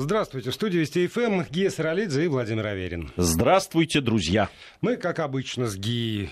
Здравствуйте. В студии Вести ФМ Гия Саралидзе и Владимир Аверин. Здравствуйте, друзья. Мы, как обычно, с Гией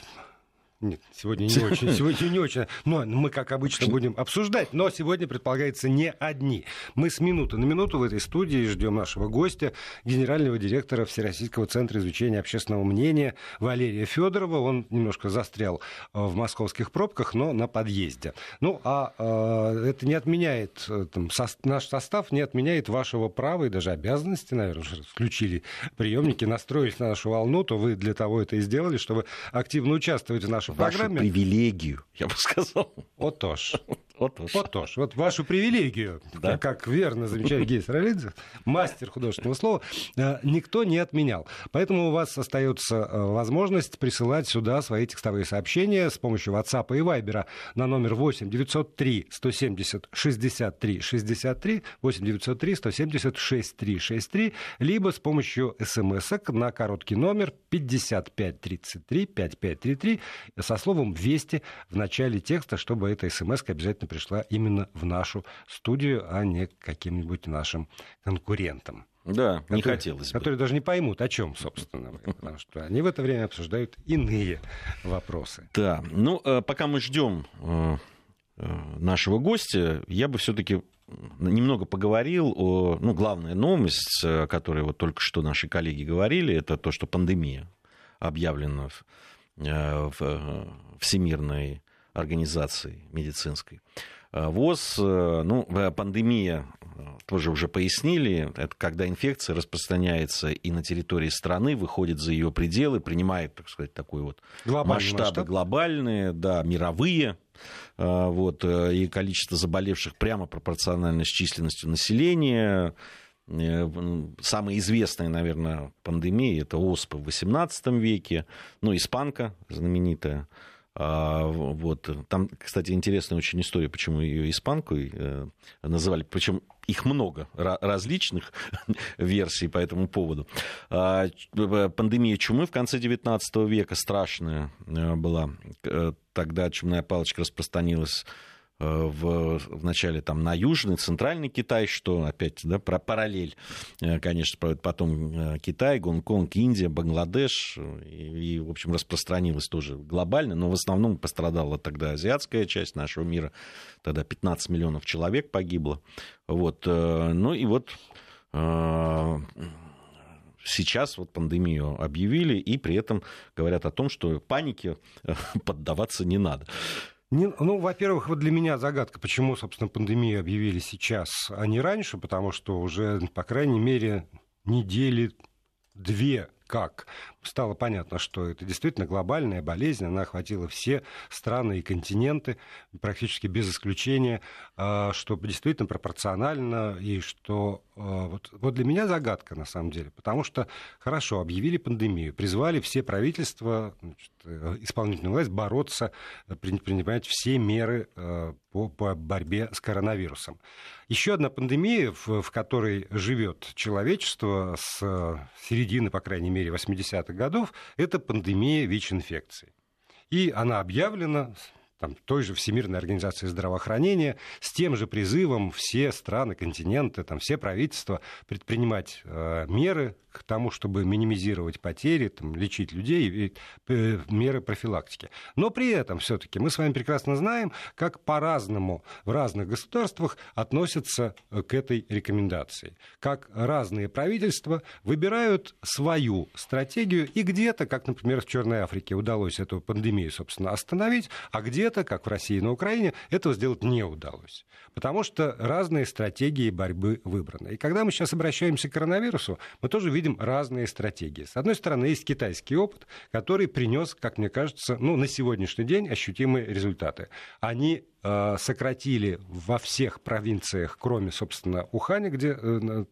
нет, сегодня не очень, сегодня не очень. Но мы, как обычно, будем обсуждать. Но сегодня, предполагается, не одни. Мы с минуты на минуту в этой студии ждем нашего гостя, генерального директора Всероссийского центра изучения общественного мнения Валерия Федорова. Он немножко застрял э, в московских пробках, но на подъезде. Ну, а э, это не отменяет, э, там, со, наш состав не отменяет вашего права и даже обязанности, наверное, включили приемники, настроились на нашу волну, то вы для того это и сделали, чтобы активно участвовать в нашей вашу программе... привилегию, я бы сказал. Отож. Отож. Отож. Вот вашу привилегию, да? как верно замечает Гейс Ролидзе, мастер художественного слова, э, никто не отменял. Поэтому у вас остается э, возможность присылать сюда свои текстовые сообщения с помощью WhatsApp и Viber на номер 8 903 170 63 63 8 903 170 63 63 либо с помощью смс на короткий номер 5533 5533 со словом «Вести» в начале текста, чтобы эта смс обязательно пришла именно в нашу студию, а не к каким-нибудь нашим конкурентам. Да, которые, не хотелось бы. Которые даже не поймут, о чем, собственно, потому что они в это время обсуждают иные вопросы. Да, ну, э, пока мы ждем э, э, нашего гостя, я бы все-таки немного поговорил о, ну, главная новость, о которой вот только что наши коллеги говорили, это то, что пандемия объявлена в э, Всемирной организации медицинской. Э, ВОЗ, ну, пандемия, тоже уже пояснили, это когда инфекция распространяется и на территории страны, выходит за ее пределы, принимает, так сказать, такой вот масштабы масштаб. глобальные, да, мировые, вот, и количество заболевших прямо пропорционально с численностью населения, Э, самая известная, наверное, пандемия это оспа в XVIII веке, ну, испанка знаменитая. А, вот. Там, кстати, интересная очень история, почему ее испанкой э, называли. Причем их много различных версий по этому поводу. А, пандемия чумы в конце XIX века страшная э, была. Тогда чумная палочка распространилась Э, в, в начале там, на Южный, Центральный Китай, что опять да, про параллель, э, конечно, потом э, Китай, Гонконг, Индия, Бангладеш, и, и, в общем, распространилось тоже глобально, но в основном пострадала тогда азиатская часть нашего мира, тогда 15 миллионов человек погибло. Вот, ну и вот сейчас вот пандемию объявили, и при этом говорят о том, что панике поддаваться не надо. Не, ну, во-первых, вот для меня загадка, почему, собственно, пандемию объявили сейчас, а не раньше, потому что уже, по крайней мере, недели две как стало понятно, что это действительно глобальная болезнь, она охватила все страны и континенты, практически без исключения, а, что действительно пропорционально, и что а, вот, вот для меня загадка на самом деле, потому что хорошо, объявили пандемию, призвали все правительства, значит, э, исполнительную власть бороться, принимать все меры а, по, по борьбе с коронавирусом. Еще одна пандемия, в, в которой живет человечество с середины, по крайней мере, 80-х годов, это пандемия ВИЧ-инфекции. И она объявлена там, той же Всемирной организации здравоохранения, с тем же призывом все страны, континенты, там, все правительства предпринимать э, меры к тому, чтобы минимизировать потери, там, лечить людей и э, меры профилактики. Но при этом все-таки мы с вами прекрасно знаем, как по-разному в разных государствах относятся э, к этой рекомендации. Как разные правительства выбирают свою стратегию, и где-то, как, например, в Черной Африке удалось эту пандемию, собственно, остановить, а где-то, как в России и на Украине, этого сделать не удалось. Потому что разные стратегии борьбы выбраны. И когда мы сейчас обращаемся к коронавирусу, мы тоже видим разные стратегии. С одной стороны, есть китайский опыт, который принес, как мне кажется, ну, на сегодняшний день ощутимые результаты. Они Э, сократили во всех провинциях, кроме, собственно, Уханя, где э,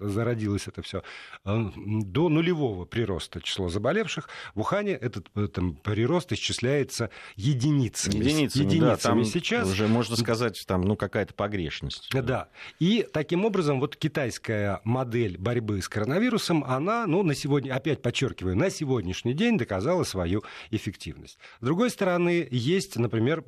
зародилось это все, э, до нулевого прироста числа заболевших. В Ухане этот там, прирост исчисляется единицами. Единицами, единицами да, сейчас. Уже можно сказать, там, ну, какая-то погрешность. Да. И таким образом вот китайская модель борьбы с коронавирусом, она, ну, на сегодня, опять подчеркиваю, на сегодняшний день доказала свою эффективность. С другой стороны, есть, например,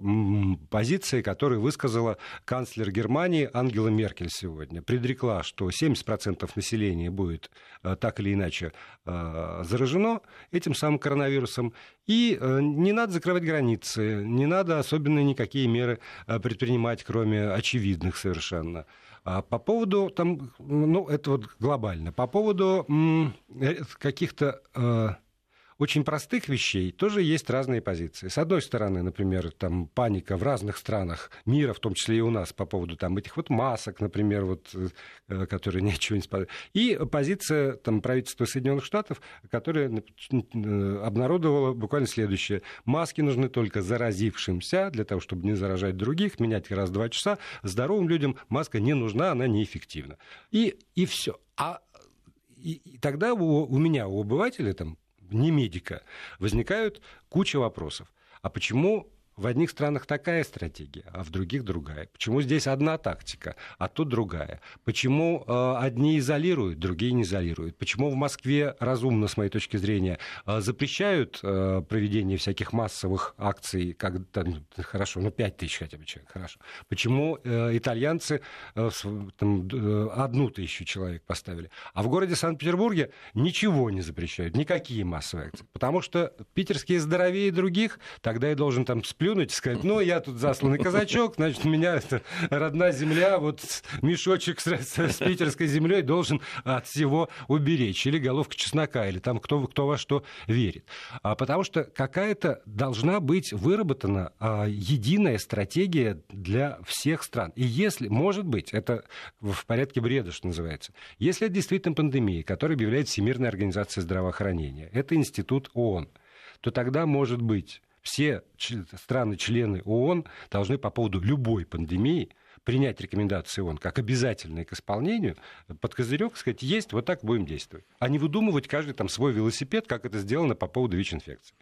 позиции, которые высказала канцлер Германии Ангела Меркель сегодня. Предрекла, что 70% населения будет э, так или иначе э, заражено этим самым коронавирусом. И э, не надо закрывать границы, не надо особенно никакие меры предпринимать, кроме очевидных совершенно. А по поводу, там, ну, это вот глобально, по поводу каких-то очень простых вещей тоже есть разные позиции. С одной стороны, например, там паника в разных странах мира, в том числе и у нас, по поводу там этих вот масок, например, вот, э, которые ничего не спасают. И позиция там, правительства Соединенных Штатов, которая э, обнародовала буквально следующее. Маски нужны только заразившимся, для того, чтобы не заражать других, менять раз в два часа. Здоровым людям маска не нужна, она неэффективна. И, и все. А и, и тогда у, у меня, у обывателя, там, не медика, возникают куча вопросов. А почему в одних странах такая стратегия, а в других другая. Почему здесь одна тактика, а тут другая? Почему э, одни изолируют, другие не изолируют? Почему в Москве разумно, с моей точки зрения, э, запрещают э, проведение всяких массовых акций, как там, хорошо, ну 5 тысяч хотя бы человек, хорошо. Почему э, итальянцы э, там, э, одну тысячу человек поставили? А в городе Санкт-Петербурге ничего не запрещают, никакие массовые акции. Потому что питерские здоровее других, тогда я должен там сплю плюнуть и сказать, ну, я тут засланный казачок, значит, у меня это родная земля, вот мешочек с, с, питерской землей должен от всего уберечь. Или головка чеснока, или там кто, кто во что верит. А, потому что какая-то должна быть выработана а, единая стратегия для всех стран. И если, может быть, это в порядке бреда, что называется, если это действительно пандемия, которая объявляет Всемирная организация здравоохранения, это институт ООН, то тогда, может быть, все страны-члены ООН должны по поводу любой пандемии принять рекомендации ООН как обязательные к исполнению, под козырек сказать, есть, вот так будем действовать. А не выдумывать каждый там свой велосипед, как это сделано по поводу ВИЧ-инфекции.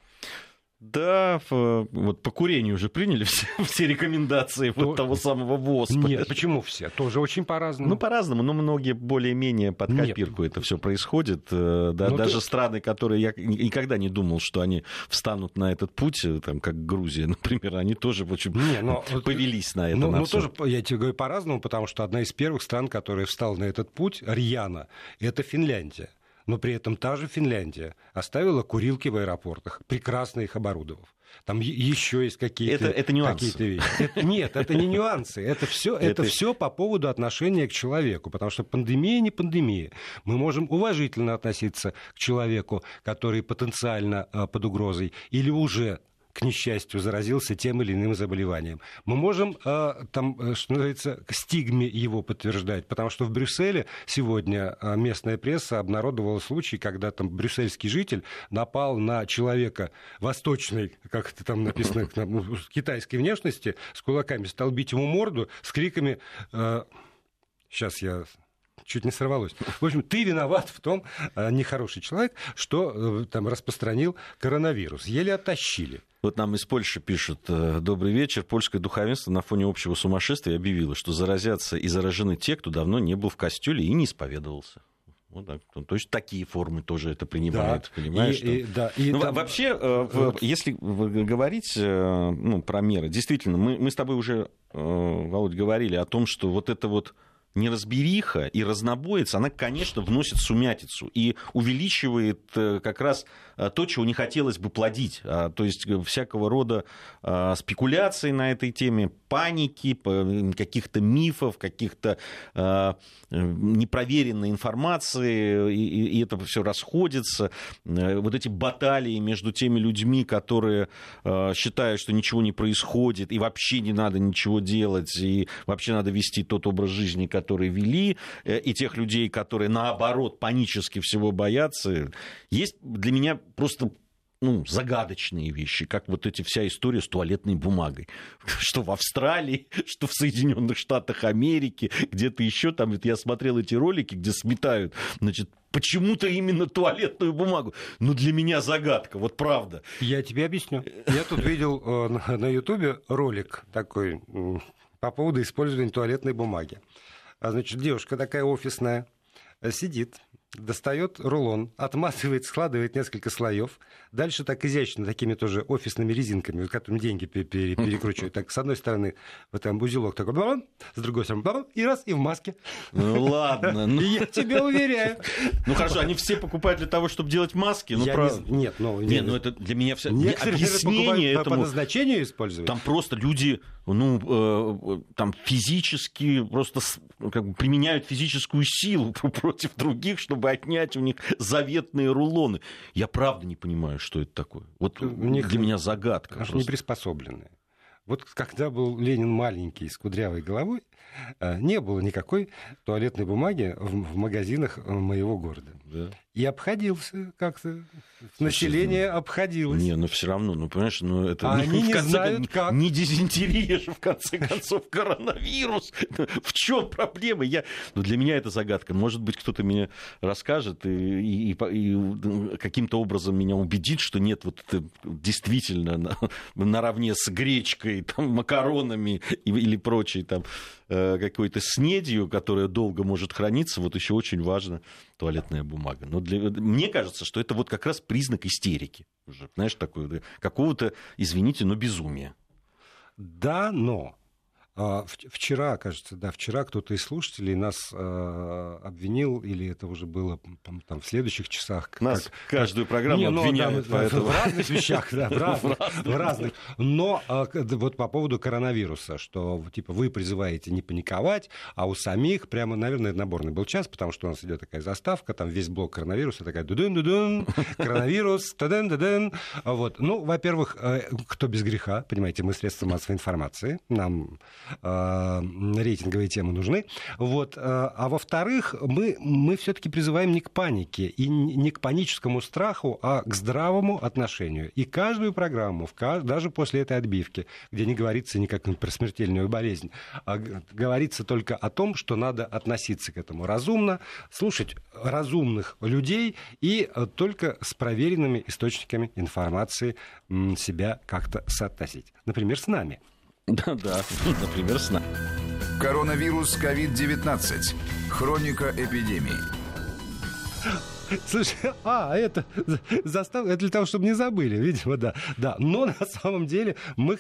Да, вот по курению уже приняли все, все рекомендации То... вот того самого ВОЗ. Нет, почему все? Тоже очень по-разному. Ну, по-разному, но многие более-менее под копирку Нет. это все происходит. Э, да, ну, даже ты... страны, которые я никогда не думал, что они встанут на этот путь, э, там, как Грузия, например, они тоже очень не, но... повелись на это. Ну, на ну тоже, я тебе говорю, по-разному, потому что одна из первых стран, которая встала на этот путь, рьяно, это Финляндия но при этом та же Финляндия оставила курилки в аэропортах, прекрасно их оборудовав. Там еще есть какие-то, это, это нюансы. какие-то вещи. Это, нет, это не нюансы. Это все, это... это все по поводу отношения к человеку. Потому что пандемия не пандемия. Мы можем уважительно относиться к человеку, который потенциально э, под угрозой, или уже к несчастью, заразился тем или иным заболеванием. Мы можем, э, там, э, что называется, к стигме его подтверждать, потому что в Брюсселе сегодня э, местная пресса обнародовала случай, когда там брюссельский житель напал на человека восточной, как это там написано, ну, китайской внешности, с кулаками, стал бить ему морду с криками... Сейчас я чуть не сорвалось. В общем, ты виноват в том, нехороший человек, что там распространил коронавирус. Еле оттащили. Вот нам из Польши пишут, э, добрый вечер, польское духовенство на фоне общего сумасшествия объявило, что заразятся и заражены те, кто давно не был в костюле и не исповедовался. Вот так. То есть такие формы тоже это принимают, да. понимаешь? И, и, да, и ну, там... Вообще, э, если говорить э, ну, про меры, действительно, мы, мы с тобой уже, Володь, говорили о том, что вот это вот неразбериха и разнобоец, она, конечно, вносит сумятицу и увеличивает э, как раз э, то, чего не хотелось бы плодить. А, то есть э, всякого рода а, спекуляции на этой теме, паники, каких-то мифов, каких-то а, непроверенной информации, и это все расходится. Вот эти баталии между теми людьми, которые считают, что ничего не происходит, и вообще не надо ничего делать, и вообще надо вести тот образ жизни, который которые вели, э, и тех людей, которые, наоборот, панически всего боятся. Есть для меня просто ну, загадочные вещи, как вот эти вся история с туалетной бумагой. Что в Австралии, что в Соединенных Штатах Америки, где-то еще там, вот я смотрел эти ролики, где сметают, значит, почему-то именно туалетную бумагу. Ну, для меня загадка, вот правда. Я тебе объясню. Я тут видел э, на Ютубе ролик такой по поводу использования туалетной бумаги. А, значит, девушка такая офисная, э, сидит, достает рулон, отматывает, складывает несколько слоев. Дальше так изящно, такими тоже офисными резинками, которыми деньги перекручивают. Так, с одной стороны, вот там узелок такой, с другой стороны, и раз, и в маске. Ну ладно. Ну... Я тебе уверяю. Ну хорошо, они все покупают для того, чтобы делать маски. Ну, прав... не... Нет, ну... Нет, ну это для меня все... Объяснение этому... По назначению используют. Там просто люди ну, э, там физически просто как бы применяют физическую силу против других, чтобы отнять у них заветные рулоны. Я правда не понимаю, что это такое. Вот Мне для меня загадка. Аж не приспособленные. Вот когда был Ленин маленький с кудрявой головой, э, не было никакой туалетной бумаги в магазинах э, моего города. Да. И обходился как-то. Население ну, обходилось. Не, ну все равно, ну понимаешь, ну это а ну, они не знают, как. Не дизентерия же, в конце концов, коронавирус. В чем проблема? Я, ну, для меня это загадка. Может быть, кто-то мне расскажет и, и, и каким-то образом меня убедит, что нет, вот это действительно на, наравне с гречкой, там, макаронами или прочей там Э, какой-то снедью, которая долго может храниться, вот еще очень важна туалетная бумага. Но для... мне кажется, что это вот как раз признак истерики. Уже, знаешь, такой, какого-то, извините, но безумия. Да, но вчера, кажется, да, вчера кто-то из слушателей нас э, обвинил, или это уже было там, в следующих часах. Нас как, каждую программу не, ну, обвиняют. Да, поэтому... В разных вещах, да, в разных, в разных. Но э, вот по поводу коронавируса, что типа вы призываете не паниковать, а у самих прямо, наверное, наборный был час, потому что у нас идет такая заставка, там весь блок коронавируса, такая дудун дудун коронавирус, таден даден Вот. Ну, во-первых, э, кто без греха, понимаете, мы средства массовой информации, нам рейтинговые темы нужны. Вот. Э, а во-вторых, мы, мы все-таки призываем не к панике и не к паническому страху, а к здравому отношению. И каждую программу, даже после этой отбивки, где не говорится никак про смертельную болезнь, а говорится только о том, что надо относиться к этому разумно, слушать разумных людей и э, только с проверенными источниками информации себя как-то соотносить. Например, с нами. Да-да, например, сна. Коронавирус COVID-19. Хроника эпидемии. Слушай, а, это застав... это для того, чтобы не забыли, видимо, да. да. Но на самом деле мы,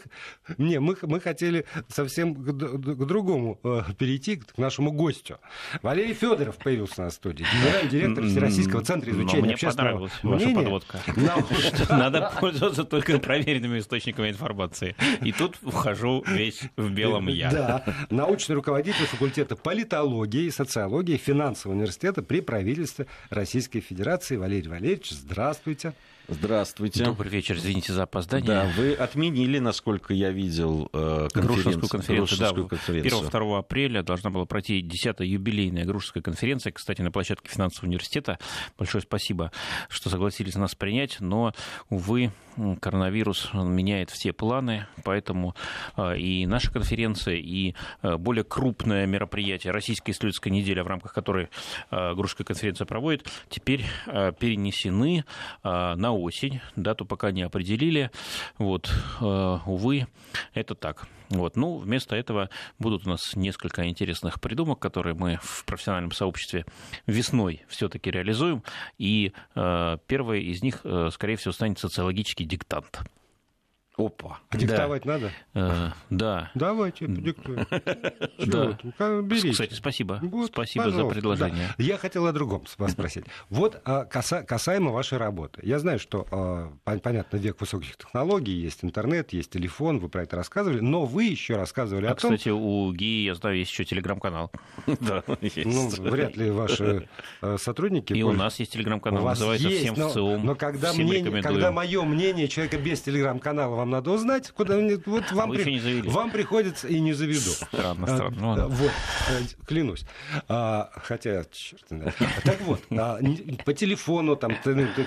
не, мы, мы хотели совсем к, к другому э, перейти, к нашему гостю. Валерий Федоров появился на студии, генеральный директор Всероссийского центра изучения мне общественного мнения. ваша подводка. Надо пользоваться только проверенными источниками информации. И тут вхожу весь в белом я. Да, научный руководитель факультета политологии, социологии, финансового университета при правительстве Российской Российской Федерации Валерий Валерьевич. Здравствуйте. Здравствуйте. Добрый вечер, извините за опоздание. Да, вы отменили, насколько я видел, э, конференцию. конференцию, да, конференцию. 1-2 апреля должна была пройти 10-я юбилейная Грушинская конференция, кстати, на площадке финансового университета. Большое спасибо, что согласились нас принять, но, увы, коронавирус меняет все планы, поэтому э, и наша конференция, и э, более крупное мероприятие, Российская исследовательская неделя, в рамках которой Грушинская конференция проводит, теперь перенесены на осень, дату пока не определили. Вот, увы, это так. Вот. Ну, вместо этого будут у нас несколько интересных придумок, которые мы в профессиональном сообществе весной все-таки реализуем. И э, первое из них, э, скорее всего, станет социологический диктант. Опа. А диктовать да. надо? Э, да. Давайте, диктуем. Да. Берите. Кстати, спасибо. Вот, спасибо пожалуйста. за предложение. Да. Я хотел о другом вас спросить. Вот а, касаемо вашей работы. Я знаю, что, а, понятно, век высоких технологий, есть интернет, есть телефон, вы про это рассказывали, но вы еще рассказывали а, о том... кстати, у ГИ, я знаю, есть еще телеграм-канал. Да. Ну, вряд ли ваши э, сотрудники... И у нас есть телеграм-канал, называется «Всем в ЦИОМ». Но когда мое мнение человека без телеграм-канала вам вам надо узнать, куда вот вам, а при... вам приходится и не заведу. Странно, странно. А, вот, клянусь. А, хотя, черт Так вот, а, по телефону там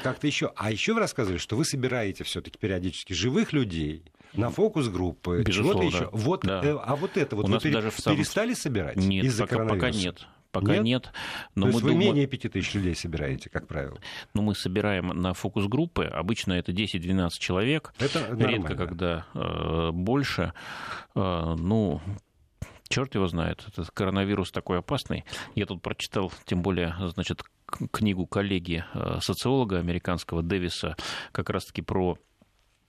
как-то еще. А еще вы рассказывали, что вы собираете все-таки периодически живых людей на фокус-группы, чего-то еще. Вот, да. э, а вот это вот У вы пере... даже перестали собирать нет, из-за пока, пока нет. Пока нет. нет но То мы есть вы дум... менее 5 тысяч людей собираете, как правило? Ну, мы собираем на фокус-группы. Обычно это 10-12 человек. Это нормально. Редко, когда э, больше. Э, ну, черт его знает, этот коронавирус такой опасный. Я тут прочитал, тем более, значит, книгу коллеги э, социолога американского Дэвиса как раз-таки про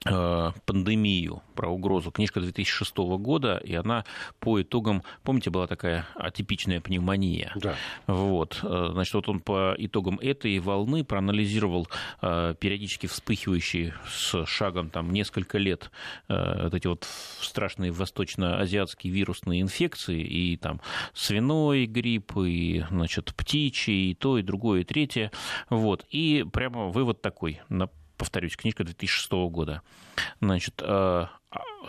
пандемию, про угрозу. Книжка 2006 года, и она по итогам, помните, была такая атипичная пневмония. Да. Вот. Э, значит, вот он по итогам этой волны проанализировал э, периодически вспыхивающие с шагом там несколько лет вот эти вот страшные восточно-азиатские вирусные инфекции, и там свиной грипп, и, значит, птичий, и то, и другое, и третье. Вот. И прямо вывод такой. Повторюсь, книжка 2006 года. Значит, э,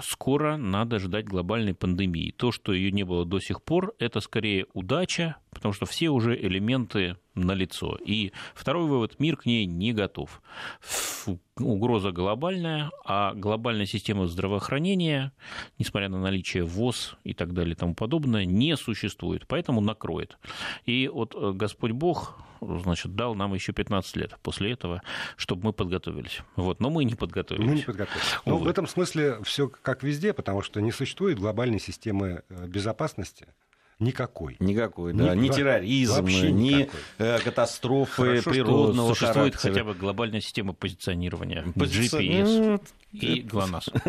скоро надо ждать глобальной пандемии. То, что ее не было до сих пор, это скорее удача, потому что все уже элементы налицо. И второй вывод, мир к ней не готов. Угроза глобальная, а глобальная система здравоохранения, несмотря на наличие ВОЗ и так далее и тому подобное, не существует, поэтому накроет. И вот э, Господь Бог значит, дал нам еще 15 лет после этого, чтобы мы подготовились. Вот. Но мы не подготовились. Мы не подготовились. Но вот. в этом смысле все как везде, потому что не существует глобальной системы э, безопасности. Никакой. Никакой, да. Ни, ни терроризм, ни никакой. Э, катастрофы Хорошо, природного что существует характера. хотя бы глобальная система позиционирования, Пози... GPS ну, и ГЛОНАСС.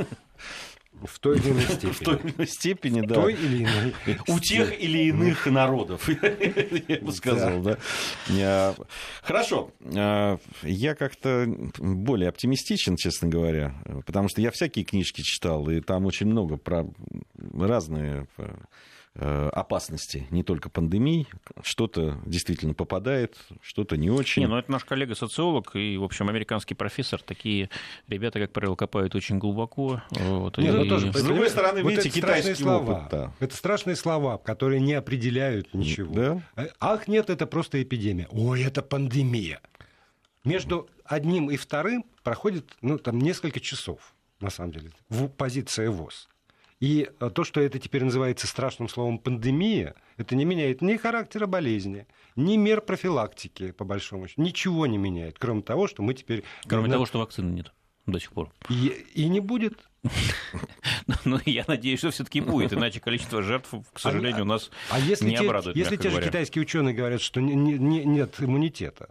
В той или иной степени. В той или иной степени, да. В той или иной... У тех или иных народов, я бы сказал, да. Хорошо. А, я как-то более оптимистичен, честно говоря, потому что я всякие книжки читал, и там очень много про разные Э, опасности, не только пандемий. Что-то действительно попадает, что-то не очень. Не, ну это наш коллега-социолог и, в общем, американский профессор. Такие ребята, как правило, копают очень глубоко. Вот, не, ну и... ну, тоже, С другой стороны, вот видите, китайские слова. Опыт, да. Это страшные слова, которые не определяют ничего. Да? Э, ах, нет, это просто эпидемия. Ой, это пандемия. Между одним и вторым проходит ну, там, несколько часов, на самом деле, в позиции ВОЗ. И э, то, что это теперь называется страшным словом пандемия, это не меняет ни характера болезни, ни мер профилактики, по большому счету. Ничего не меняет, кроме того, что мы теперь... Кроме того, что вакцины нет до сих пор. И, и не будет. Ну, я надеюсь, что все-таки будет, иначе количество жертв, к сожалению, у нас а если не те, обрадует. Если те же китайские ученые говорят, что не, не, нет иммунитета,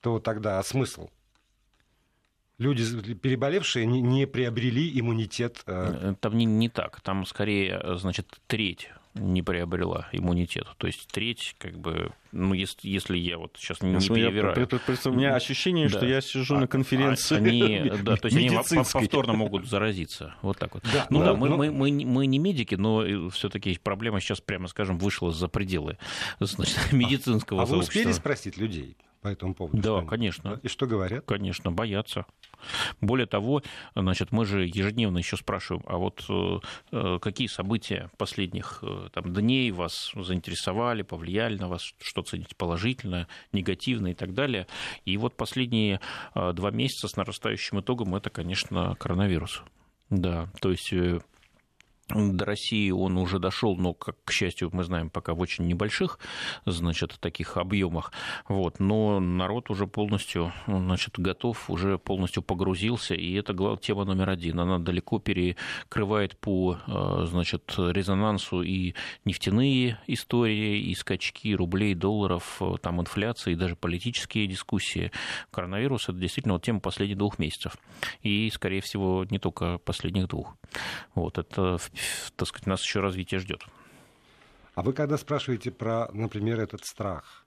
то тогда смысл? Люди, переболевшие, не, не приобрели иммунитет. Э, э, там не, не так. Там скорее, э, значит, треть не приобрела иммунитет. То есть треть, как бы, ну, если, если я вот сейчас не, не перевираю. Я, у меня ощущение, да. что я сижу а, на конференции они, Да, то есть они повторно могут заразиться. Вот так вот. Да, ну да, мы, но... мы, мы, мы не медики, но все-таки проблема сейчас, прямо скажем, вышла за пределы значит, медицинского а, сообщества. А вы успели спросить людей? По этому поводу? Да, конечно. И что говорят? Конечно, боятся. Более того, значит, мы же ежедневно еще спрашиваем, а вот э, э, какие события последних э, там, дней вас заинтересовали, повлияли на вас, что цените положительно, негативно и так далее. И вот последние два месяца с нарастающим итогом это, конечно, коронавирус. Да, то есть до России он уже дошел, но, как, к счастью, мы знаем, пока в очень небольших, значит, таких объемах. Вот. Но народ уже полностью, значит, готов, уже полностью погрузился, и это тема номер один. Она далеко перекрывает по, э, значит, резонансу и нефтяные истории, и скачки рублей, долларов, э, там инфляция, и даже политические дискуссии. Коронавирус – это действительно вот тема последних двух месяцев. И, скорее всего, не только последних двух. Вот. Это так сказать, нас еще развитие ждет. А вы когда спрашиваете про, например, этот страх,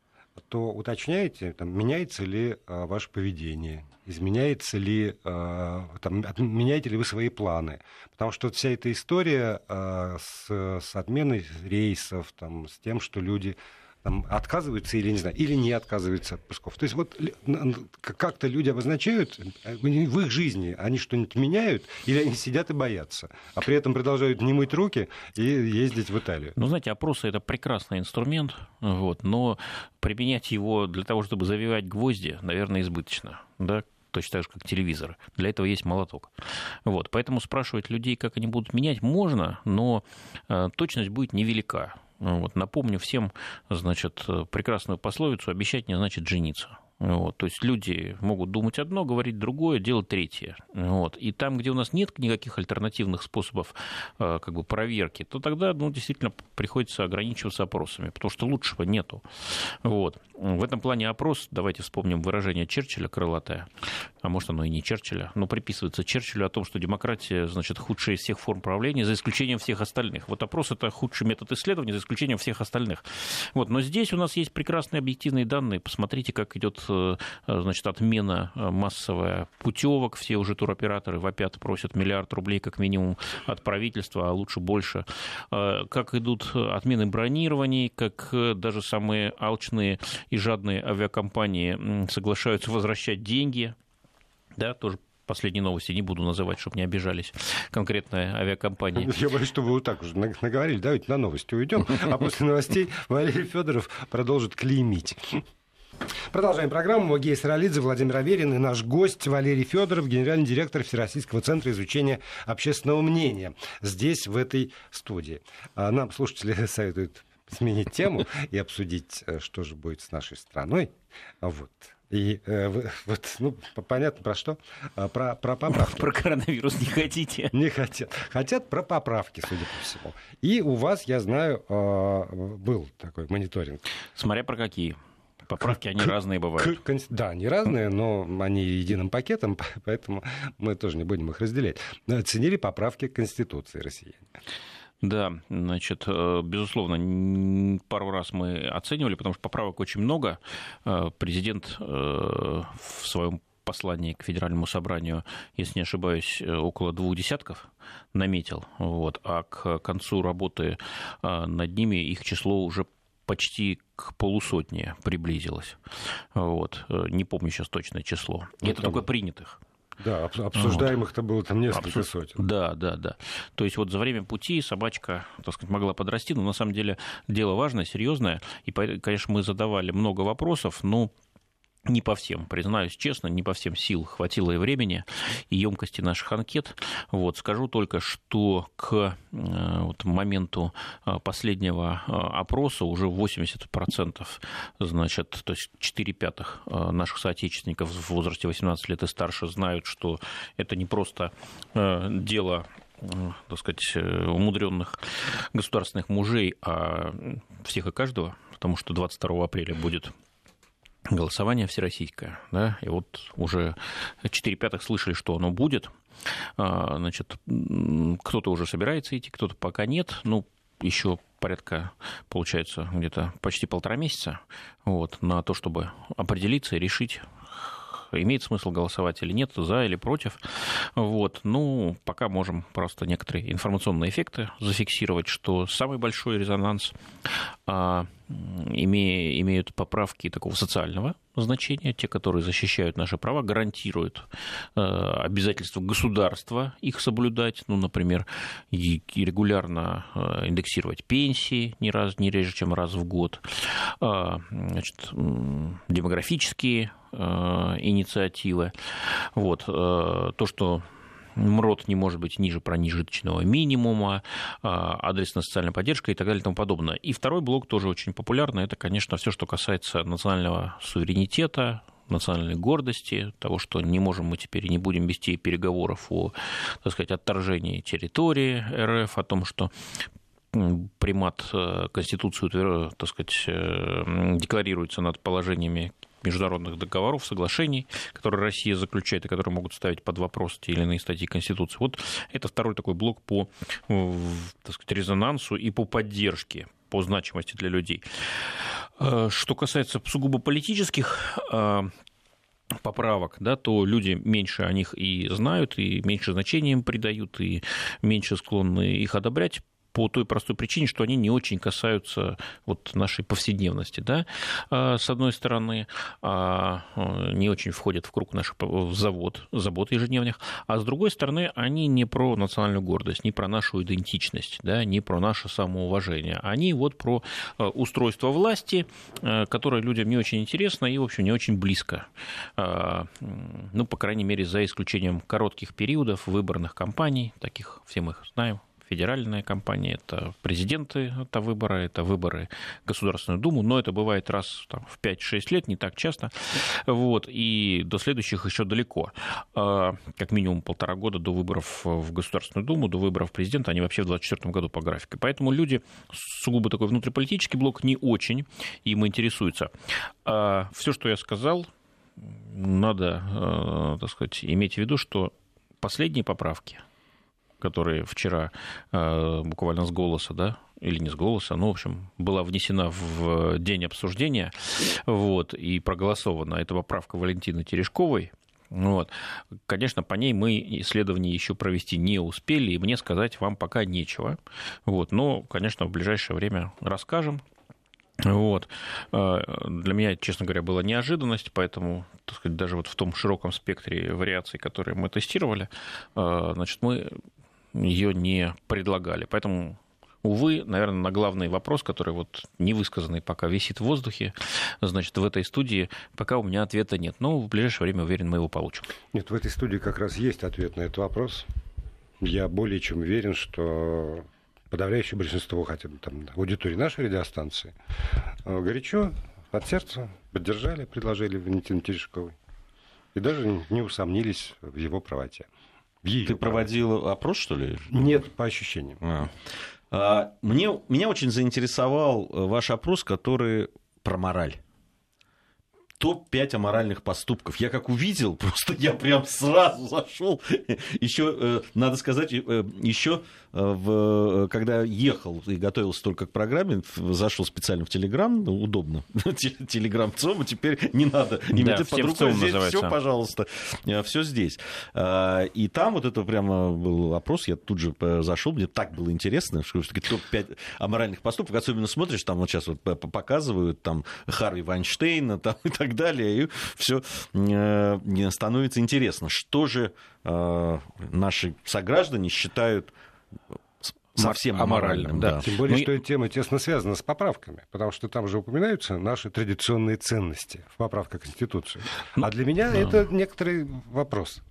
то уточняете, там, меняется ли а, ваше поведение, изменяется ли, а, там, меняете ли вы свои планы. Потому что вся эта история а, с, с отменой рейсов, там, с тем, что люди там, отказываются или не знаю, или не отказываются от пусков. То есть вот как-то люди обозначают э, в их жизни, они что-нибудь меняют, или они сидят и боятся, а при этом продолжают не мыть руки и ездить в Италию. Ну, знаете, опросы это прекрасный инструмент, вот, но применять его для того, чтобы завивать гвозди, наверное, избыточно. Да? точно так же, как телевизор. Для этого есть молоток. Вот, поэтому спрашивать людей, как они будут менять, можно, но э, точность будет невелика. Вот, напомню всем, значит, прекрасную пословицу «обещать не значит жениться». Вот, то есть люди могут думать одно, говорить другое, делать третье. Вот. И там, где у нас нет никаких альтернативных способов э, как бы, проверки, то тогда ну, действительно приходится ограничиваться опросами, потому что лучшего нету. Вот. В этом плане опрос, давайте вспомним выражение Черчилля крылатое, а может оно и не Черчилля, но приписывается Черчиллю о том, что демократия значит, худшая из всех форм правления, за исключением всех остальных. Вот опрос это худший метод исследования, за исключением всех остальных. Вот. Но здесь у нас есть прекрасные объективные данные. Посмотрите, как идет значит, отмена э, массовая путевок, все уже туроператоры вопят, просят миллиард рублей как минимум от правительства, а лучше больше. Э, как идут отмены бронирований, как даже самые алчные и жадные авиакомпании соглашаются возвращать деньги, да, тоже последние новости не буду называть, чтобы не обижались конкретная авиакомпания. Я боюсь, что вы вот так уже наговорили. Давайте на новости уйдем, а после новостей Валерий Федоров продолжит клеймить. Продолжаем программу. Гей Саралидзе, Владимир Аверин и наш гость Валерий Федоров, генеральный директор Всероссийского центра изучения общественного мнения. Здесь, в этой студии. А нам слушатели советуют сменить тему и обсудить, э, что же будет с нашей страной. Вот. И э, вот, ну, понятно про что? А, про, про поправки. Про коронавирус не хотите? Не хотят. Хотят про поправки, судя по всему. И у вас, я знаю, э, был такой мониторинг. Смотря про какие. Поправки, они разные бывают. Да, они разные, но они единым пакетом, поэтому мы тоже не будем их разделять. Оценили поправки к Конституции России. Да, значит, э, безусловно, пару раз мы оценивали, потому что поправок очень много. Э, президент э, в своем послании к Федеральному собранию, если не ошибаюсь, около двух десятков наметил. Вот, а к концу работы над ними их число уже почти к полусотне приблизилось. Вот. Э, не помню сейчас точное число. И ну, это только принятых. Да, обсуждаемых-то было там несколько Абсу... сотен. Да, да, да. То есть вот за время пути собачка, так сказать, могла подрасти, но на самом деле дело важное, серьезное. И, конечно, мы задавали много вопросов, но не по всем, признаюсь честно, не по всем сил хватило и времени, и емкости наших анкет. Вот, скажу только, что к э, вот, моменту э, последнего э, опроса уже 80%, значит, то есть 4 пятых наших соотечественников в возрасте 18 лет и старше знают, что это не просто дело так сказать, умудренных государственных мужей, а всех и каждого, потому что 22 апреля будет голосование всероссийское, да, и вот уже 4 пятых слышали, что оно будет, а, значит, кто-то уже собирается идти, кто-то пока нет, ну, еще порядка, получается, где-то почти полтора месяца вот, на то, чтобы определиться и решить, имеет смысл голосовать или нет, за или против. Вот. Ну, пока можем просто некоторые информационные эффекты зафиксировать, что самый большой резонанс а, име, имеют поправки такого социального значения, те, которые защищают наши права, гарантируют э, обязательство государства их соблюдать, ну, например, регулярно э, индексировать пенсии не, раз, не реже, чем раз в год, э, значит, демографические э, инициативы. Вот, то, что МРОД не может быть ниже пронижечного минимума, а, адресная социальная поддержка и так далее и тому подобное. И второй блок тоже очень популярный. Это, конечно, все, что касается национального суверенитета, национальной гордости, того, что не можем мы теперь и не будем вести переговоров о, так сказать, отторжении территории РФ, о том, что примат э, Конституции, так сказать, э, декларируется над положениями международных договоров, соглашений, которые Россия заключает и которые могут ставить под вопрос те или иные статьи Конституции. Вот это второй такой блок по так сказать, резонансу и по поддержке, по значимости для людей. Э, что касается сугубо политических э, поправок, да, то люди меньше о них и знают, и меньше значения им придают, и меньше склонны их одобрять по той простой причине, что они не очень касаются вот нашей повседневности, да, а, с одной стороны, а, не очень входят в круг наших завод, забот ежедневных, а с другой стороны, они не про национальную гордость, не про нашу идентичность, да, не про наше самоуважение, они вот про устройство власти, которое людям не очень интересно и, в общем, не очень близко, ну, по крайней мере, за исключением коротких периодов выборных кампаний, таких все мы их знаем, федеральная кампания, это президенты, это выборы, это выборы Государственную Думу, но это бывает раз там, в 5-6 лет, не так часто, вот, и до следующих еще далеко, а, как минимум полтора года до выборов в Государственную Думу, до выборов президента, они вообще в 2024 году по графике. Поэтому люди, сугубо такой внутриполитический блок, не очень им интересуются. А Все, что я сказал, надо, э, так сказать, иметь в виду, что последние поправки – которая вчера э, буквально с голоса, да, или не с голоса, ну, в общем, была внесена в день обсуждения, вот, и проголосована эта поправка Валентины Терешковой, вот. Конечно, по ней мы исследования еще провести не успели, и мне сказать вам пока нечего. Вот. Но, конечно, в ближайшее время расскажем. Вот. Э, для меня, честно говоря, была неожиданность, поэтому, так сказать, даже вот в том широком спектре вариаций, которые мы тестировали, э, значит, мы ее не предлагали. Поэтому Увы, наверное, на главный вопрос, который вот не высказанный пока висит в воздухе, значит, в этой студии пока у меня ответа нет. Но в ближайшее время, уверен, мы его получим. Нет, в этой студии как раз есть ответ на этот вопрос. Я более чем уверен, что подавляющее большинство, хотя бы там аудитории нашей радиостанции, э, горячо, от сердца поддержали предложили Валентины Терешковой. И даже не усомнились в его правоте ее Ты проводил опрос, что ли? Нет, по ощущениям. А. А, мне, меня очень заинтересовал э, ваш опрос, который про мораль топ-5 аморальных поступков. Я как увидел, просто я прям сразу зашел. Еще, э, надо сказать, э, еще в, когда ехал и готовился только к программе, зашел специально в Телеграм, ну, удобно, Телеграм ЦОМа, теперь не надо иметь да, под рукой здесь все, пожалуйста, все здесь. И там вот это прямо был опрос, я тут же зашел, мне так было интересно, что топ-5 аморальных поступков, особенно смотришь, там вот сейчас вот показывают там Харви Вайнштейна там, и так далее. И все э, становится интересно, что же э, наши сограждане считают совсем аморальным. Да. Да. Тем более, Мы... что эта тема тесно связана с поправками, потому что там же упоминаются наши традиционные ценности в поправках Конституции. Ну, а для меня да. это некоторый вопрос.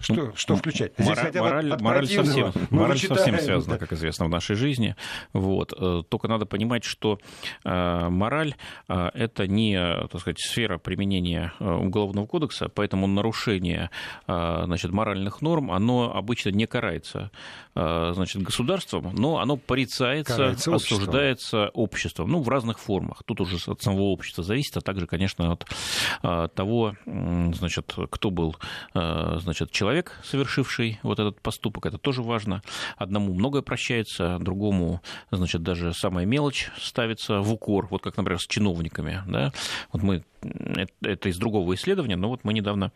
Что, ну, что включать? Мора, хотя мораль, от мораль, совсем, мораль совсем связана, да. как известно, в нашей жизни. Вот. Э, только надо понимать, что э, мораль э, – это не так сказать, сфера применения Уголовного кодекса, поэтому нарушение значит, моральных норм, оно обычно не карается значит, государством, но оно порицается, карается осуждается обществом. Ну, в разных формах. Тут уже от самого общества зависит, а также, конечно, от того, значит, кто был значит, значит, человек, совершивший вот этот поступок, это тоже важно. Одному многое прощается, другому, значит, даже самая мелочь ставится в укор, вот как, например, с чиновниками. Да? Вот мы, это из другого исследования, но вот мы недавно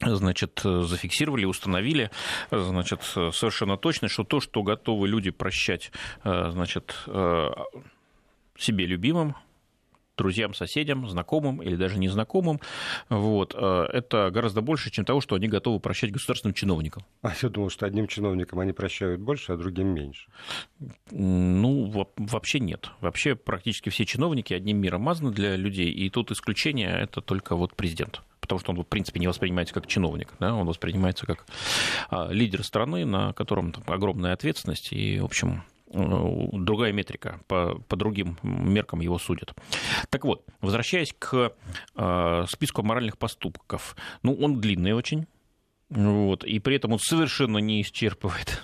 значит, зафиксировали, установили, значит, совершенно точно, что то, что готовы люди прощать, значит, себе любимым, друзьям, соседям, знакомым или даже незнакомым. Вот. Э, это гораздо больше, чем того, что они готовы прощать государственным чиновникам. А я думал, что одним чиновникам они прощают больше, а другим меньше. Ну, вообще нет. Вообще практически все чиновники одним миром мазаны для людей, и тут исключение – это только вот президент потому что он, в принципе, не воспринимается как чиновник, да, он воспринимается как а, лидер страны, на котором там, огромная ответственность, и, в общем, другая метрика, по, по другим меркам его судят. Так вот, возвращаясь к э, списку моральных поступков, ну, он длинный очень, вот, и при этом он совершенно не исчерпывает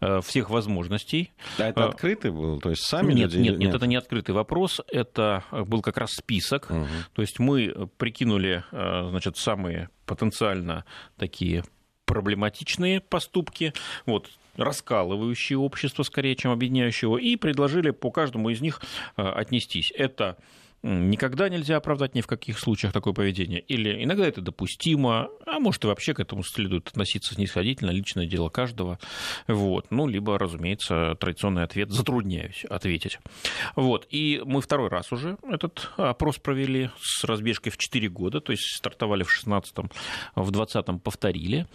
э, всех возможностей. А это открытый был? То есть сами нет, люди? Нет, нет, это не открытый вопрос, это был как раз список. Угу. То есть мы прикинули, значит, самые потенциально такие проблематичные поступки, вот, раскалывающие общество скорее, чем объединяющие его, и предложили по каждому из них э, отнестись. Это никогда нельзя оправдать ни в каких случаях такое поведение, или иногда это допустимо, а может и вообще к этому следует относиться снисходительно, личное дело каждого. Вот. Ну, либо, разумеется, традиционный ответ затрудняюсь ответить. Вот. И мы второй раз уже этот опрос провели с разбежкой в 4 года, то есть стартовали в 16-м, в 20-м повторили.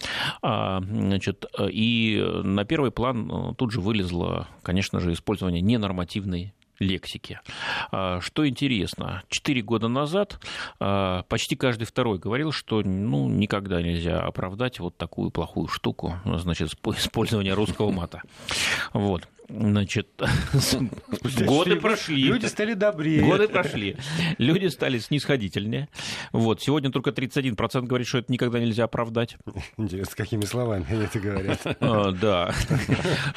А, значит, и на первый план тут же вылезло, конечно же, использование ненормативной лексики. А, что интересно, четыре года назад а, почти каждый второй говорил, что ну, никогда нельзя оправдать вот такую плохую штуку, значит, использование русского мата. Вот. Значит, годы прошли. Люди стали добрее. Годы прошли. Люди стали снисходительнее. Вот. Сегодня только 31% говорит, что это никогда нельзя оправдать. Интересно, с какими словами они это говорят. А, да.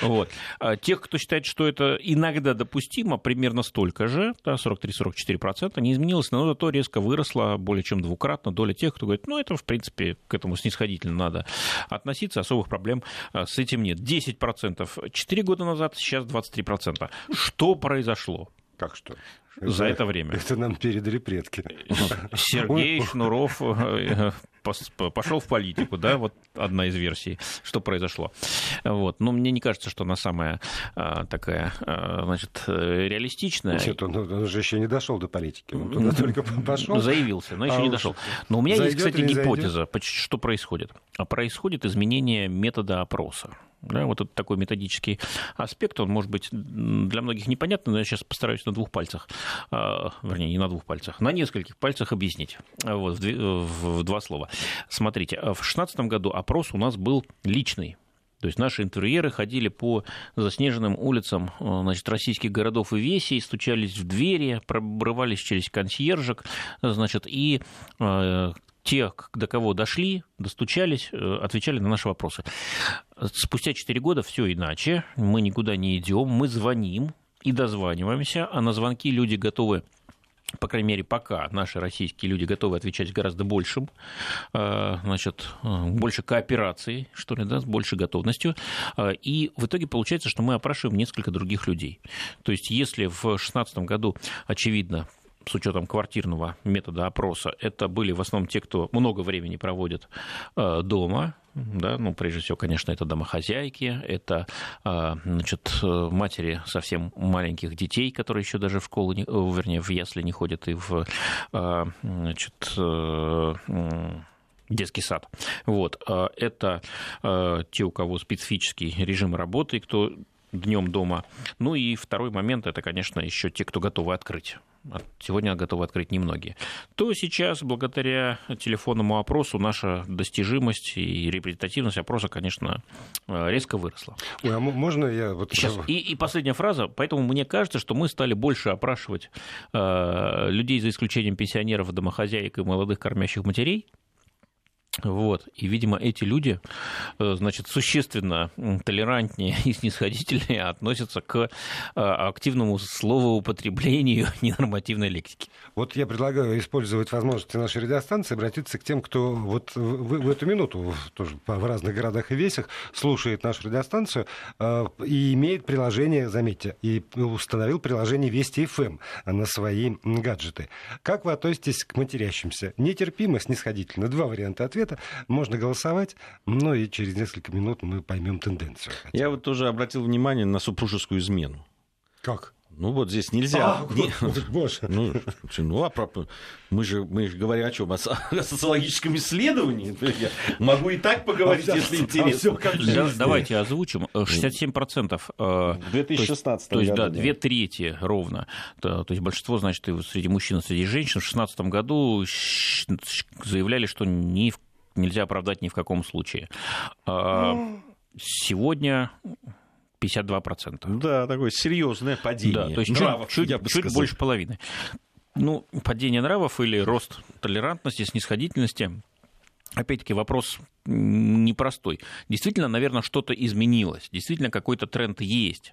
Вот. А тех, кто считает, что это иногда допустимо, примерно столько же, да, 43-44%, не изменилось, но зато резко выросла более чем двукратно доля тех, кто говорит, ну, это, в принципе, к этому снисходительно надо относиться, особых проблем а, с этим нет. 10% 4 года назад, сейчас 23%. Что произошло? Как что? За это, это время. Это нам передали предки. Сергей Шнуров э, пошел в политику, да, вот одна из версий, что произошло. Вот. Но мне не кажется, что она самая а, такая, а, значит, реалистичная. Нет, он, он же еще не дошел до политики, он туда только пошел. Заявился, но еще а не дошел. Но у меня есть, кстати, гипотеза, что происходит. А происходит изменение метода опроса. Да, вот этот такой методический аспект, он может быть для многих непонятный, но я сейчас постараюсь на двух пальцах, э, вернее, не на двух пальцах, на нескольких пальцах объяснить вот, в, два слова. Смотрите, в 2016 году опрос у нас был личный. То есть наши интервьюеры ходили по заснеженным улицам значит, российских городов и весей, стучались в двери, пробрывались через консьержек, значит, и э, те, до кого дошли, достучались, э, отвечали на наши вопросы. Спустя 4 года все иначе. Мы никуда не идем, мы звоним и дозваниваемся, а на звонки люди готовы по крайней мере, пока наши российские люди готовы отвечать гораздо большим, э, значит, э, больше кооперации, что ли, да, с большей готовностью. И в итоге получается, что мы опрашиваем несколько других людей. То есть, если в 2016 году, очевидно, с учетом квартирного метода опроса, это были в основном те, кто много времени проводит э, дома, да, ну, прежде всего, конечно, это домохозяйки, это, э, значит, матери совсем маленьких детей, которые еще даже в школу, не, вернее, в ясли не ходят и в, э, значит, детский сад. Вот. Это те, у кого специфический режим работы, кто днем дома. Ну и второй момент, это, конечно, еще те, кто готовы открыть. Сегодня готовы открыть немногие. То сейчас, благодаря телефонному опросу, наша достижимость и репрезентативность опроса, конечно, э, резко выросла. Ой, а можно я... Вот... Сейчас. И, и последняя фраза. Поэтому мне кажется, что мы стали больше опрашивать э, людей, за исключением пенсионеров, домохозяек и молодых кормящих матерей, вот. И, видимо, эти люди, э, значит, существенно толерантнее и снисходительнее относятся к э, активному словоупотреблению ненормативной лексики. Вот я предлагаю использовать возможности нашей радиостанции, обратиться к тем, кто вот в, в эту минуту тоже в разных городах и весях слушает нашу радиостанцию э, и имеет приложение, заметьте, и установил приложение Вести ФМ на свои гаджеты. Как вы относитесь к матерящимся? Нетерпимо, снисходительно? Два варианта ответа ответа. Можно голосовать, но и через несколько минут мы поймем тенденцию. Я вот тоже обратил внимание на супружескую измену. Как? Ну вот здесь нельзя. А, не, боже. Ну, ну а про, мы же мы же говорим о чем? О, о социологическом исследовании. Я могу и так поговорить, а если а интересно. Да, давайте озвучим. 67% в 2016 То есть, году, да, две трети ровно. То, то есть большинство, значит, и среди мужчин и среди женщин в 2016 году заявляли, что ни в нельзя оправдать ни в каком случае. А. Сегодня 52%. Да, такое серьезное падение. Да, то есть нравов, чуть, чуть, чуть больше половины. Ну, падение нравов или рост толерантности, снисходительности Опять-таки вопрос непростой. Действительно, наверное, что-то изменилось. Действительно, какой-то тренд есть.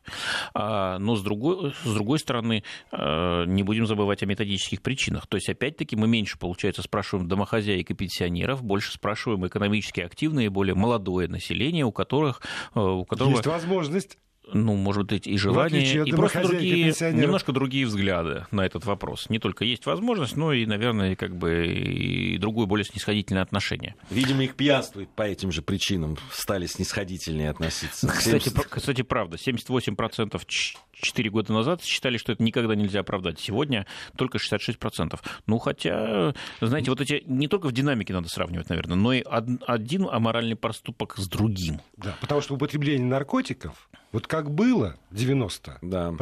А, но с другой, с другой стороны, а, не будем забывать о методических причинах. То есть, опять-таки, мы меньше, получается, спрашиваем домохозяек и пенсионеров, больше спрашиваем экономически активное и более молодое население, у которых... У которого... Есть возможность ну, может быть, и желания, и просто другие, немножко другие взгляды на этот вопрос. Не только есть возможность, но и, наверное, как бы и другое, более снисходительное отношение. Видимо, их пьянствует по этим же причинам, стали снисходительнее относиться. Кстати, кстати правда, 78% 4 года назад считали, что это никогда нельзя оправдать. Сегодня только 66%. Ну, хотя, знаете, вот эти не только в динамике надо сравнивать, наверное, но и один аморальный поступок с другим. Да, потому что употребление наркотиков вот как было 90%, да.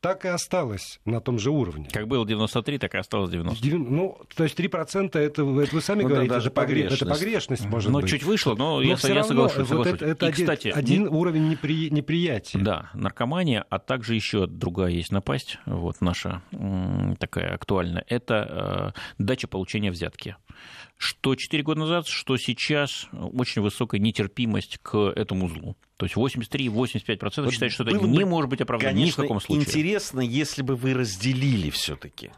так и осталось на том же уровне. Как было 93, так и осталось 90. Ну, то есть 3% это, это вы сами ну, говорите, да, даже погрешность. это погрешность, может но быть. чуть вышло, но, но я, я соглашусь. Вот это, это и, один, кстати, один уровень непри... неприятия. Да, наркомания, а также еще другая есть напасть, вот наша такая актуальная, это э, дача получения взятки что 4 года назад, что сейчас очень высокая нетерпимость к этому злу. То есть 83-85% вот считают, что это не может быть оправдано ни в каком случае. Интересно, если бы вы разделили все-таки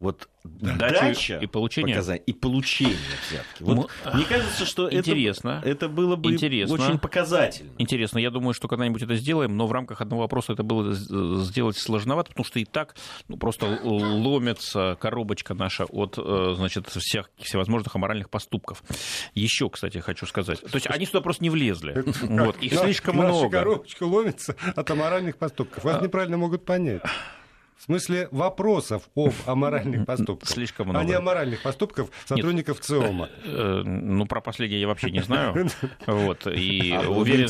вот да. дача и получение. И получение взятки. Вот, ну, мне кажется, что интересно, это, это было бы интересно, очень показательно. Интересно. Я думаю, что когда-нибудь это сделаем, но в рамках одного вопроса это было сделать сложновато, потому что и так ну, просто ломится коробочка наша от э, значит, всех всевозможных аморальных поступков. Еще, кстати, хочу сказать. То есть они сюда просто не влезли. Вот, их слишком много. коробочка ломится от аморальных поступков. Вас неправильно могут понять. В смысле вопросов об аморальных поступках. Слишком много. А не аморальных поступков сотрудников Нет. ЦИОМа. Э, ну, про последнее я вообще не знаю. Вот. И а уверен,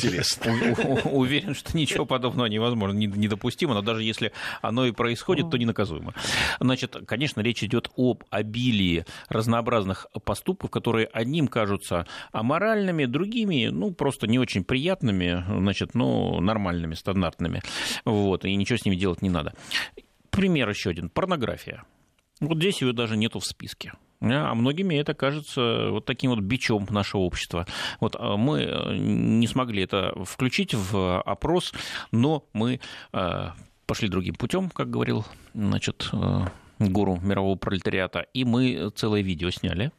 уверен, что ничего подобного невозможно, недопустимо, но даже если оно и происходит, то ненаказуемо. Значит, конечно, речь идет об обилии разнообразных поступков, которые одним кажутся аморальными, другими, ну, просто не очень приятными, значит, ну, нормальными, стандартными. Вот, и ничего с ними делать не надо. Пример еще один. Порнография. Вот здесь ее даже нету в списке. А многими это кажется вот таким вот бичом нашего общества. Вот а, мы э, не смогли это включить в опрос, но мы э, пошли другим путем, как говорил значит, э, гуру мирового пролетариата, и мы целое видео сняли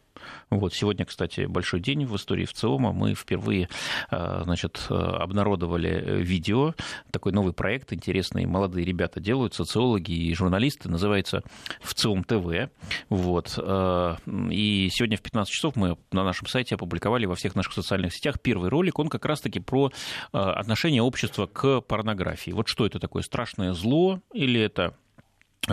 вот. Сегодня, кстати, большой день в истории ВЦИОМа. Мы впервые э, значит, э, обнародовали видео, такой новый проект интересный, молодые ребята делают, социологи и журналисты, называется ВЦИОМ ТВ. Вот. Э, и сегодня в 15 часов мы на нашем сайте опубликовали во всех наших социальных сетях первый ролик, он как раз-таки про отношение общества к порнографии. Вот что это такое, страшное зло или это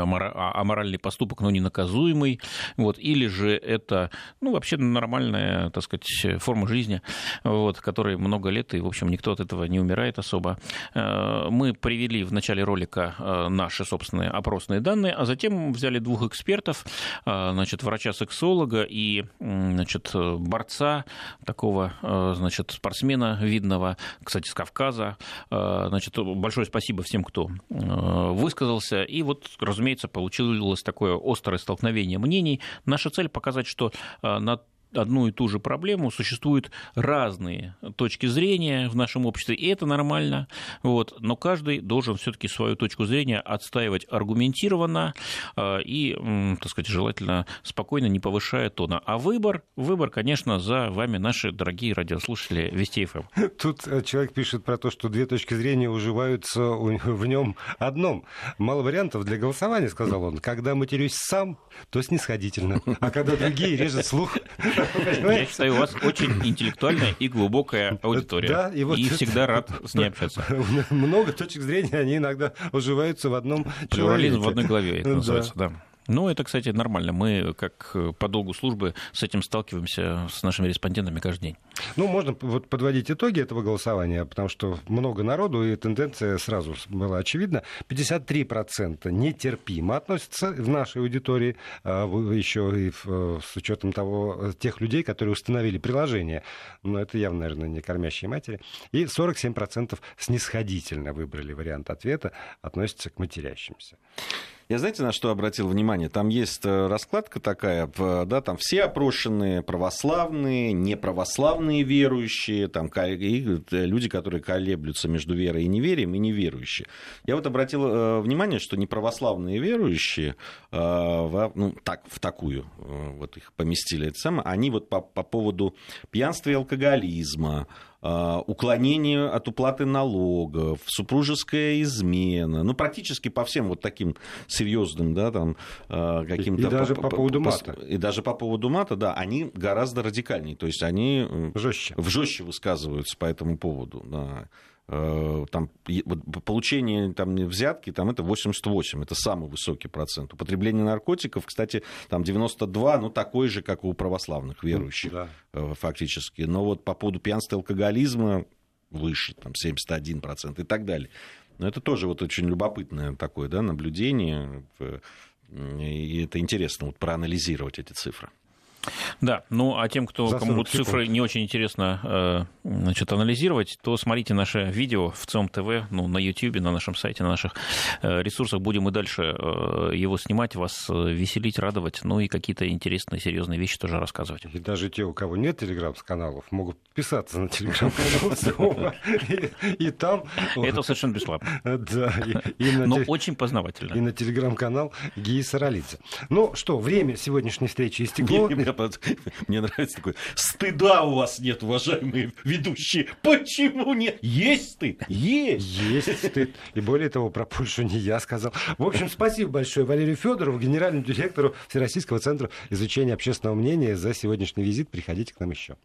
аморальный поступок, но не наказуемый, вот, или же это, ну, вообще нормальная, так сказать, форма жизни, вот, которой много лет, и, в общем, никто от этого не умирает особо. Э, мы привели в начале ролика э, наши собственные опросные данные, а затем взяли двух экспертов, э, значит, врача-сексолога и, значит, борца, такого, значит, спортсмена видного, кстати, с Кавказа. Значит, большое спасибо всем, кто высказался, и вот, разумеется, разумеется, получилось такое острое столкновение мнений. Наша цель показать, что а, на одну и ту же проблему существуют разные точки зрения в нашем обществе, и это нормально, вот, но каждый должен все-таки свою точку зрения отстаивать аргументированно э, и, так сказать, желательно спокойно, не повышая тона. А выбор, выбор, конечно, за вами, наши дорогие радиослушатели Вести ФМ. Тут э, человек пишет про то, что две точки зрения уживаются в нем одном. Мало вариантов для голосования, сказал он. Когда матерюсь сам, то снисходительно, а когда другие режет слух, я считаю, у вас очень интеллектуальная и глубокая аудитория. Да, и, вот и всегда рад с ней общаться. Много точек зрения, они иногда уживаются в одном Плюрализм в одной главе, это называется, да. Ну, это, кстати, нормально. Мы, как э, по долгу службы, с этим сталкиваемся с нашими респондентами каждый день. Ну, можно вот подводить итоги этого голосования, потому что много народу, и тенденция сразу была очевидна. 53% нетерпимо относятся в нашей аудитории, а еще и э, с учетом того, э, тех людей, которые установили приложение. Но это явно, наверное, не кормящие матери. И 47% снисходительно выбрали вариант ответа, относятся к матерящимся. Я знаете, на что обратил внимание? Там есть э, раскладка такая, да, там все опрошенные православные, неправославные верующие, там э, люди, которые колеблются между верой и неверием, и неверующие. Я вот обратил э, внимание, что неправославные верующие, ну, так, в такую, вот их поместили, это самое, они вот по, по поводу пьянства и алкоголизма, уклонение от уплаты налогов, супружеская измена, ну, практически по всем вот таким серьезным, да, там, а, каким-то... И даже по, по поводу мата. И даже по поводу мата, да, они гораздо радикальнее, то есть они жестче, жестче высказываются по этому поводу, да. Э, там, получение там, взятки, там это 88, это самый высокий процент. Употребление наркотиков, кстати, там 92, ну, такой же, как у православных верующих да. Э, фактически. Но вот по поводу пьянства и алкоголизма выше, там 71% и так далее. Но это тоже вот очень любопытное такое да, наблюдение, и это интересно вот проанализировать эти цифры. Да, ну а тем, кто, кому цифры не очень интересно э, значит, анализировать, то смотрите наше видео в ЦОМ ТВ, ну, на YouTube, на нашем сайте, на наших э, ресурсах. Будем и дальше э, его снимать, вас веселить, радовать, ну и какие-то интересные, серьезные вещи тоже рассказывать. И даже те, у кого нет телеграм-каналов, могут подписаться на телеграм-канал и там... Это совершенно бесплатно. Да. Но очень познавательно. И на телеграм-канал Гии Саралидзе. Ну что, время сегодняшней встречи истекло. Мне нравится такое. Стыда у вас нет, уважаемые ведущие. Почему нет? Есть стыд. Есть. Есть стыд. И более того, про Польшу не я сказал. В общем, спасибо большое Валерию Федорову, генеральному директору Всероссийского центра изучения общественного мнения за сегодняшний визит. Приходите к нам еще.